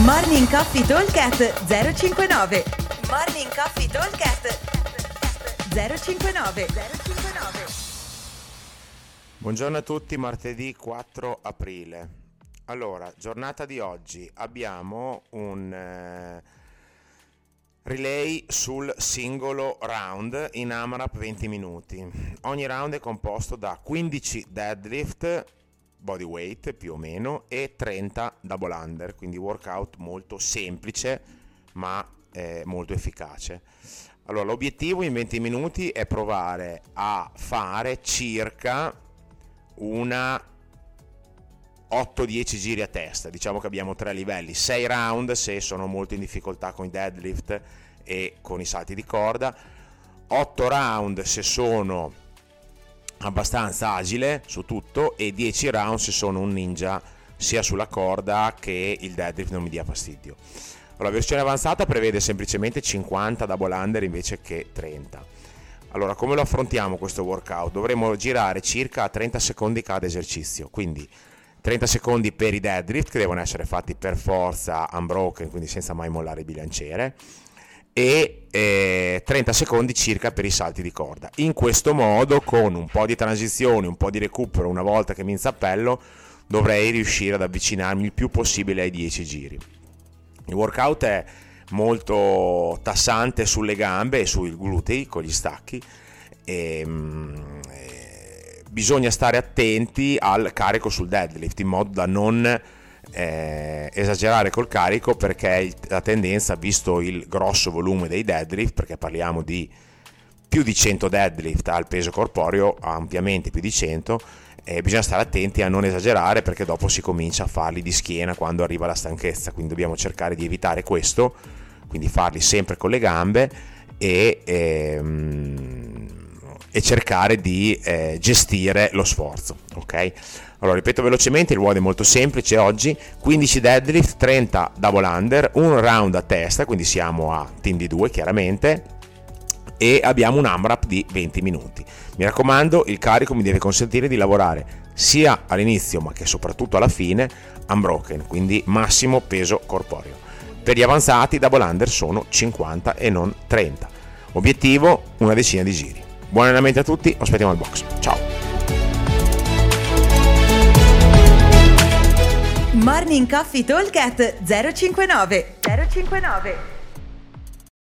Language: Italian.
Morning Coffee Talkcast 059 Morning Coffee Talkcast 059 059 Buongiorno a tutti, martedì 4 aprile. Allora, giornata di oggi abbiamo un eh, relay sul singolo round in AMRAP 20 minuti. Ogni round è composto da 15 deadlift body weight più o meno e 30 double under, quindi workout molto semplice ma eh, molto efficace. Allora, l'obiettivo in 20 minuti è provare a fare circa una 8-10 giri a testa. Diciamo che abbiamo tre livelli, 6 round se sono molto in difficoltà con i deadlift e con i salti di corda, 8 round se sono abbastanza agile su tutto e 10 round se sono un ninja sia sulla corda che il deadlift non mi dia fastidio. La versione avanzata prevede semplicemente 50 double under invece che 30. Allora, come lo affrontiamo questo workout? Dovremo girare circa 30 secondi cada esercizio, quindi 30 secondi per i deadlift che devono essere fatti per forza unbroken, quindi senza mai mollare il bilanciere e eh, 30 secondi circa per i salti di corda. In questo modo, con un po' di transizione, un po' di recupero, una volta che mi inzappello, dovrei riuscire ad avvicinarmi il più possibile ai 10 giri. Il workout è molto tassante sulle gambe e sui glutei con gli stacchi e, mm, e bisogna stare attenti al carico sul deadlift in modo da non eh, esagerare col carico perché la tendenza, visto il grosso volume dei deadlift, perché parliamo di più di 100 deadlift al peso corporeo, ampiamente più di 100, eh, bisogna stare attenti a non esagerare perché dopo si comincia a farli di schiena quando arriva la stanchezza, quindi dobbiamo cercare di evitare questo, quindi farli sempre con le gambe e, ehm, e cercare di eh, gestire lo sforzo, ok? Allora, ripeto velocemente, il ruolo è molto semplice oggi, 15 deadlift, 30 double under, un round a testa, quindi siamo a team di 2 chiaramente, e abbiamo un AMRAP di 20 minuti. Mi raccomando, il carico mi deve consentire di lavorare sia all'inizio ma che soprattutto alla fine unbroken, quindi massimo peso corporeo. Per gli avanzati double under sono 50 e non 30. Obiettivo una decina di giri. Buon allenamento a tutti, aspettiamo al box. Ciao! Morning Coffee Talk 059 059